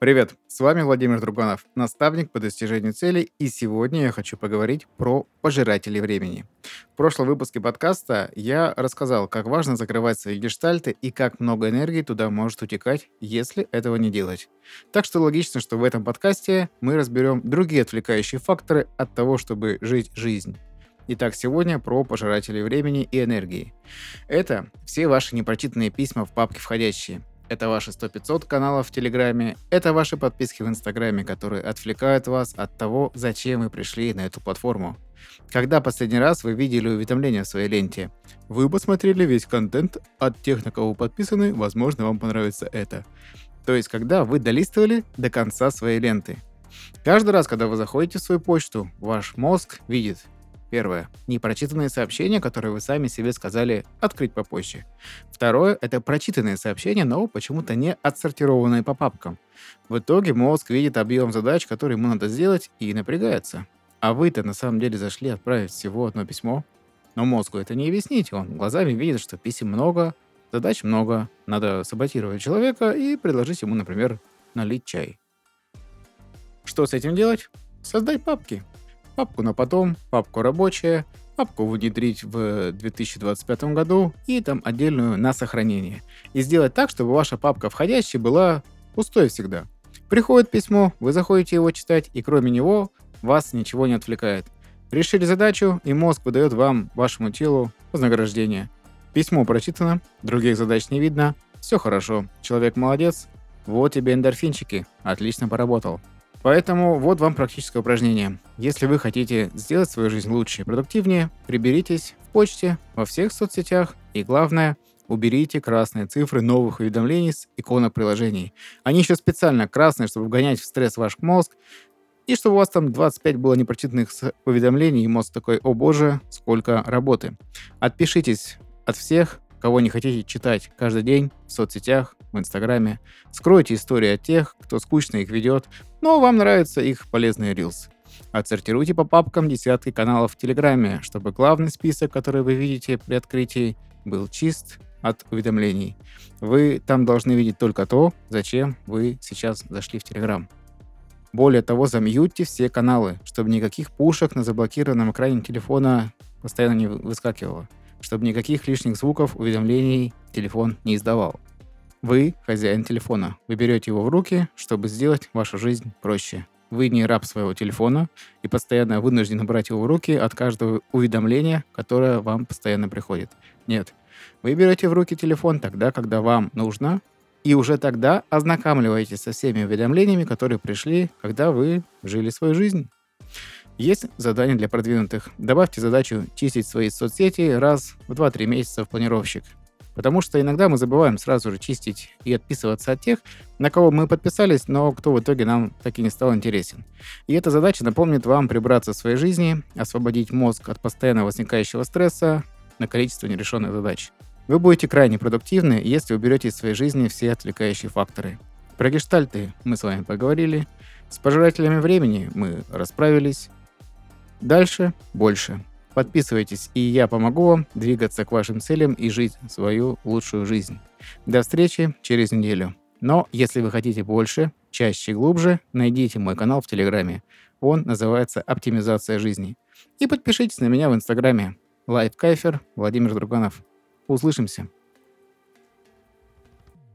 Привет, с вами Владимир Друганов, наставник по достижению целей, и сегодня я хочу поговорить про пожирателей времени. В прошлом выпуске подкаста я рассказал, как важно закрывать свои гештальты и как много энергии туда может утекать, если этого не делать. Так что логично, что в этом подкасте мы разберем другие отвлекающие факторы от того, чтобы жить жизнь. Итак, сегодня про пожирателей времени и энергии. Это все ваши непрочитанные письма в папке «Входящие», это ваши 100-500 каналов в Телеграме, это ваши подписки в Инстаграме, которые отвлекают вас от того, зачем вы пришли на эту платформу. Когда последний раз вы видели уведомления в своей ленте? Вы посмотрели весь контент от тех, на кого подписаны, возможно, вам понравится это. То есть, когда вы долистывали до конца своей ленты. Каждый раз, когда вы заходите в свою почту, ваш мозг видит, Первое. Непрочитанные сообщения, которые вы сами себе сказали открыть попозже. Второе. Это прочитанные сообщения, но почему-то не отсортированные по папкам. В итоге мозг видит объем задач, которые ему надо сделать, и напрягается. А вы-то на самом деле зашли отправить всего одно письмо. Но мозгу это не объяснить. Он глазами видит, что писем много, задач много. Надо саботировать человека и предложить ему, например, налить чай. Что с этим делать? Создать папки папку на потом, папку рабочая, папку внедрить в 2025 году и там отдельную на сохранение. И сделать так, чтобы ваша папка входящая была пустой всегда. Приходит письмо, вы заходите его читать, и кроме него вас ничего не отвлекает. Решили задачу, и мозг выдает вам, вашему телу, вознаграждение. Письмо прочитано, других задач не видно, все хорошо, человек молодец, вот тебе эндорфинчики, отлично поработал. Поэтому вот вам практическое упражнение. Если вы хотите сделать свою жизнь лучше и продуктивнее, приберитесь в почте, во всех соцсетях и, главное, уберите красные цифры новых уведомлений с иконок приложений. Они еще специально красные, чтобы вгонять в стресс ваш мозг, и чтобы у вас там 25 было непрочитанных уведомлений, и мозг такой, о боже, сколько работы. Отпишитесь от всех, кого не хотите читать каждый день в соцсетях, в Инстаграме. Скройте истории от тех, кто скучно их ведет, но вам нравятся их полезные рилсы. Отсортируйте по папкам десятки каналов в Телеграме, чтобы главный список, который вы видите при открытии, был чист от уведомлений. Вы там должны видеть только то, зачем вы сейчас зашли в Телеграм. Более того, замьютьте все каналы, чтобы никаких пушек на заблокированном экране телефона постоянно не выскакивало, чтобы никаких лишних звуков, уведомлений телефон не издавал. Вы хозяин телефона. Вы берете его в руки, чтобы сделать вашу жизнь проще. Вы не раб своего телефона и постоянно вынуждены брать его в руки от каждого уведомления, которое вам постоянно приходит. Нет. Вы берете в руки телефон тогда, когда вам нужно, и уже тогда ознакомливаетесь со всеми уведомлениями, которые пришли, когда вы жили свою жизнь. Есть задание для продвинутых. Добавьте задачу чистить свои соцсети раз в 2-3 месяца в планировщик. Потому что иногда мы забываем сразу же чистить и отписываться от тех, на кого мы подписались, но кто в итоге нам так и не стал интересен. И эта задача напомнит вам прибраться в своей жизни, освободить мозг от постоянно возникающего стресса на количество нерешенных задач. Вы будете крайне продуктивны, если уберете из своей жизни все отвлекающие факторы. Про гештальты мы с вами поговорили, с пожирателями времени мы расправились. Дальше больше. Подписывайтесь, и я помогу вам двигаться к вашим целям и жить свою лучшую жизнь. До встречи через неделю. Но если вы хотите больше, чаще глубже, найдите мой канал в Телеграме. Он называется «Оптимизация жизни». И подпишитесь на меня в Инстаграме. Лайфкайфер Владимир Друганов. Услышимся.